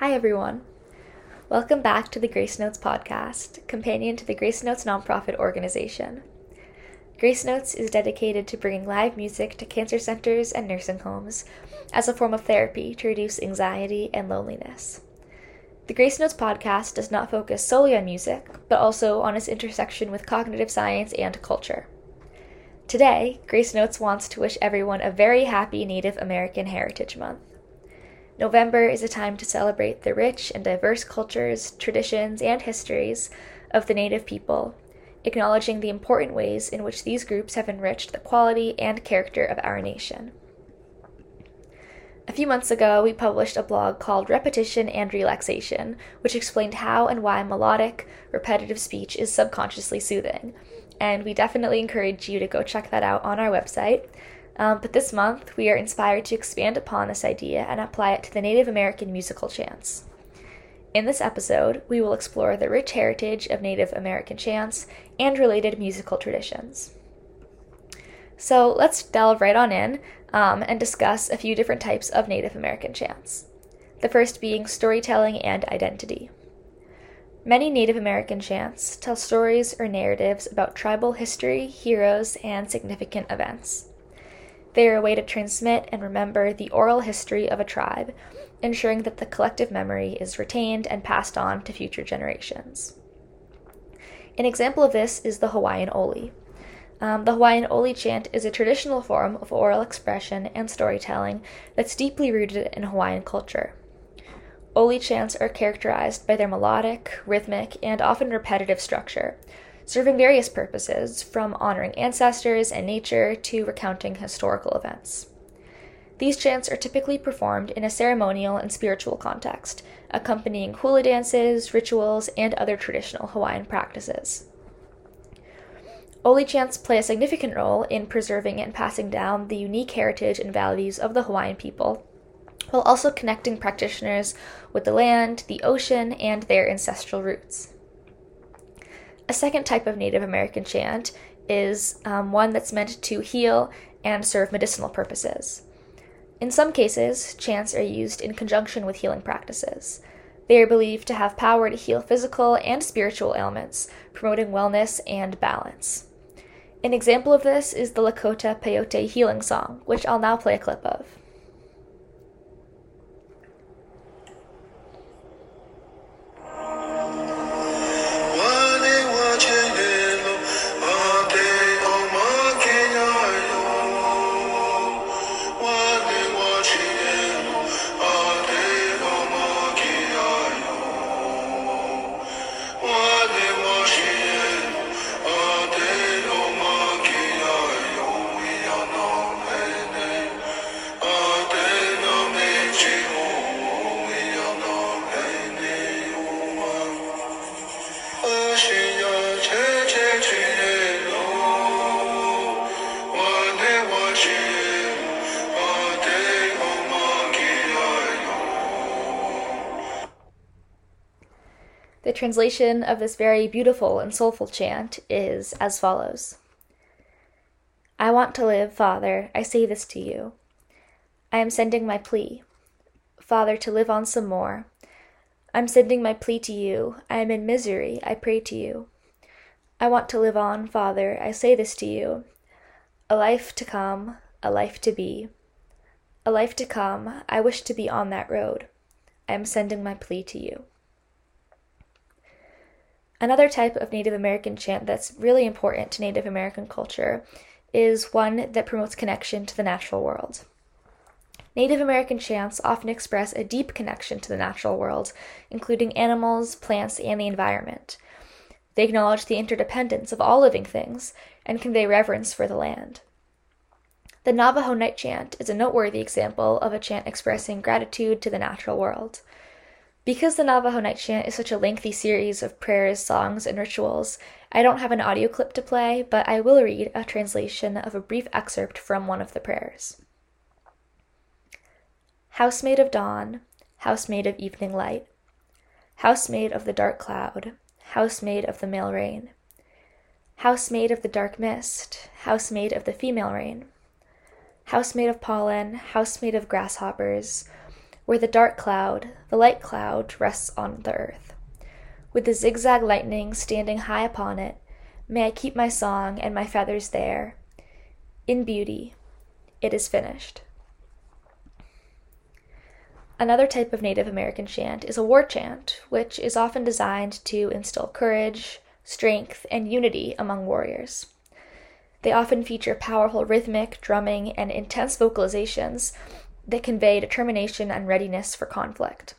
Hi, everyone. Welcome back to the Grace Notes podcast, companion to the Grace Notes nonprofit organization. Grace Notes is dedicated to bringing live music to cancer centers and nursing homes as a form of therapy to reduce anxiety and loneliness. The Grace Notes podcast does not focus solely on music, but also on its intersection with cognitive science and culture. Today, Grace Notes wants to wish everyone a very happy Native American Heritage Month. November is a time to celebrate the rich and diverse cultures, traditions, and histories of the Native people, acknowledging the important ways in which these groups have enriched the quality and character of our nation. A few months ago, we published a blog called Repetition and Relaxation, which explained how and why melodic, repetitive speech is subconsciously soothing. And we definitely encourage you to go check that out on our website. Um, but this month, we are inspired to expand upon this idea and apply it to the Native American musical chants. In this episode, we will explore the rich heritage of Native American chants and related musical traditions. So let's delve right on in um, and discuss a few different types of Native American chants. The first being storytelling and identity. Many Native American chants tell stories or narratives about tribal history, heroes, and significant events. They are a way to transmit and remember the oral history of a tribe, ensuring that the collective memory is retained and passed on to future generations. An example of this is the Hawaiian Oli. Um, the Hawaiian Oli chant is a traditional form of oral expression and storytelling that's deeply rooted in Hawaiian culture. Oli chants are characterized by their melodic, rhythmic, and often repetitive structure, serving various purposes, from honoring ancestors and nature to recounting historical events. These chants are typically performed in a ceremonial and spiritual context, accompanying hula dances, rituals, and other traditional Hawaiian practices. Oli chants play a significant role in preserving and passing down the unique heritage and values of the Hawaiian people, while also connecting practitioners with the land, the ocean, and their ancestral roots. A second type of Native American chant is um, one that's meant to heal and serve medicinal purposes. In some cases, chants are used in conjunction with healing practices. They are believed to have power to heal physical and spiritual ailments, promoting wellness and balance. An example of this is the Lakota Peyote healing song, which I'll now play a clip of. The translation of this very beautiful and soulful chant is as follows I want to live, Father, I say this to you. I am sending my plea, Father, to live on some more. I'm sending my plea to you. I am in misery, I pray to you. I want to live on, Father, I say this to you. A life to come, a life to be. A life to come, I wish to be on that road. I am sending my plea to you. Another type of Native American chant that's really important to Native American culture is one that promotes connection to the natural world. Native American chants often express a deep connection to the natural world, including animals, plants, and the environment. They acknowledge the interdependence of all living things and convey reverence for the land. The Navajo Night Chant is a noteworthy example of a chant expressing gratitude to the natural world. Because the Navajo Night Chant is such a lengthy series of prayers, songs, and rituals, I don't have an audio clip to play, but I will read a translation of a brief excerpt from one of the prayers. Housemaid of dawn, housemaid of evening light, housemaid of the dark cloud, housemaid of the male rain, housemaid of the dark mist, housemaid of the female rain, housemaid of pollen, housemaid of grasshoppers, where the dark cloud, the light cloud, rests on the earth. With the zigzag lightning standing high upon it, may I keep my song and my feathers there. In beauty, it is finished. Another type of Native American chant is a war chant, which is often designed to instill courage, strength, and unity among warriors. They often feature powerful rhythmic, drumming, and intense vocalizations that convey determination and readiness for conflict.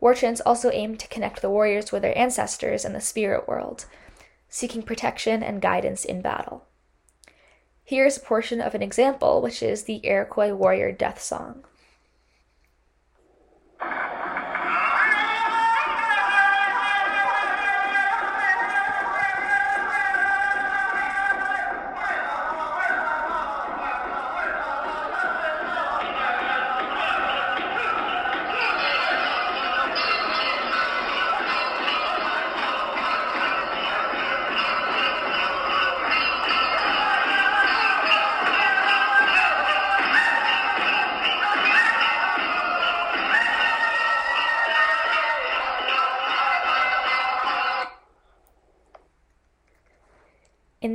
War chants also aim to connect the warriors with their ancestors in the spirit world, seeking protection and guidance in battle. Here is a portion of an example, which is the Iroquois warrior death song.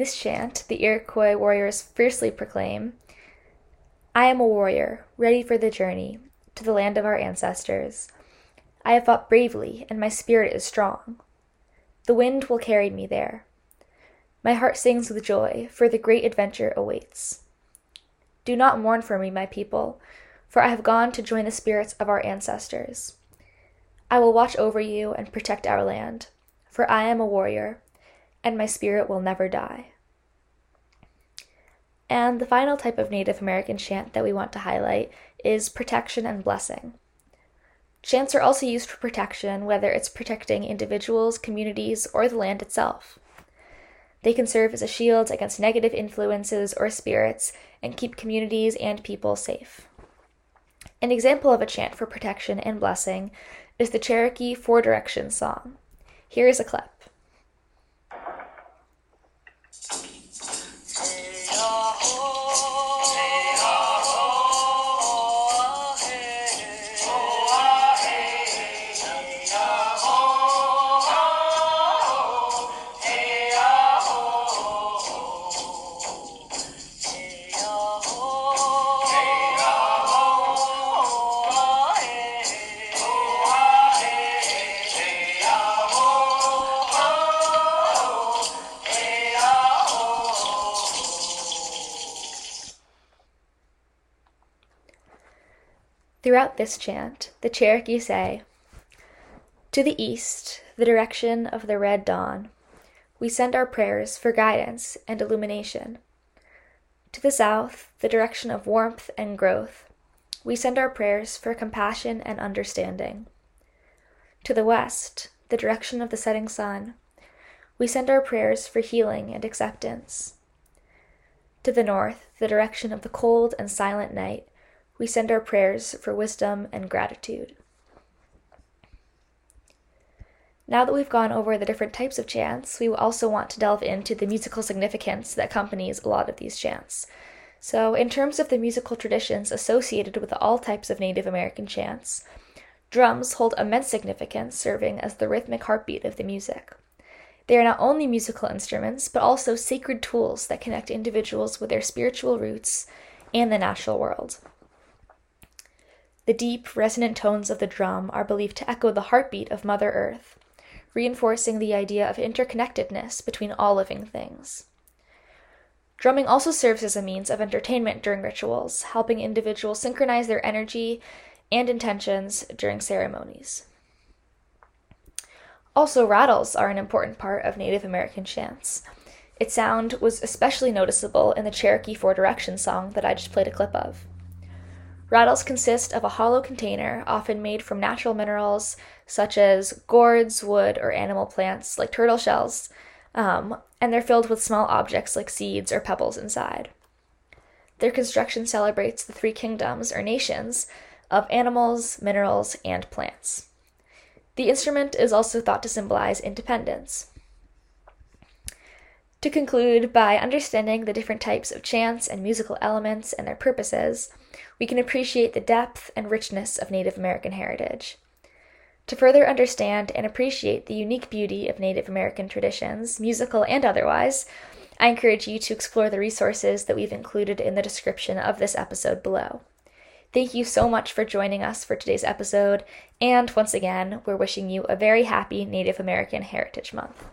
This chant, the Iroquois warriors fiercely proclaim I am a warrior, ready for the journey to the land of our ancestors. I have fought bravely, and my spirit is strong. The wind will carry me there. My heart sings with joy, for the great adventure awaits. Do not mourn for me, my people, for I have gone to join the spirits of our ancestors. I will watch over you and protect our land, for I am a warrior and my spirit will never die. And the final type of Native American chant that we want to highlight is protection and blessing. Chants are also used for protection, whether it's protecting individuals, communities, or the land itself. They can serve as a shield against negative influences or spirits and keep communities and people safe. An example of a chant for protection and blessing is the Cherokee Four Directions song. Here is a clip. Throughout this chant, the Cherokee say, To the east, the direction of the red dawn, we send our prayers for guidance and illumination. To the south, the direction of warmth and growth, we send our prayers for compassion and understanding. To the west, the direction of the setting sun, we send our prayers for healing and acceptance. To the north, the direction of the cold and silent night, we send our prayers for wisdom and gratitude. Now that we've gone over the different types of chants, we also want to delve into the musical significance that accompanies a lot of these chants. So, in terms of the musical traditions associated with all types of Native American chants, drums hold immense significance, serving as the rhythmic heartbeat of the music. They are not only musical instruments, but also sacred tools that connect individuals with their spiritual roots and the natural world. The deep, resonant tones of the drum are believed to echo the heartbeat of Mother Earth, reinforcing the idea of interconnectedness between all living things. Drumming also serves as a means of entertainment during rituals, helping individuals synchronize their energy and intentions during ceremonies. Also, rattles are an important part of Native American chants. Its sound was especially noticeable in the Cherokee Four Directions song that I just played a clip of. Rattles consist of a hollow container, often made from natural minerals such as gourds, wood, or animal plants like turtle shells, um, and they're filled with small objects like seeds or pebbles inside. Their construction celebrates the three kingdoms or nations of animals, minerals, and plants. The instrument is also thought to symbolize independence. To conclude, by understanding the different types of chants and musical elements and their purposes, we can appreciate the depth and richness of Native American heritage. To further understand and appreciate the unique beauty of Native American traditions, musical and otherwise, I encourage you to explore the resources that we've included in the description of this episode below. Thank you so much for joining us for today's episode, and once again, we're wishing you a very happy Native American Heritage Month.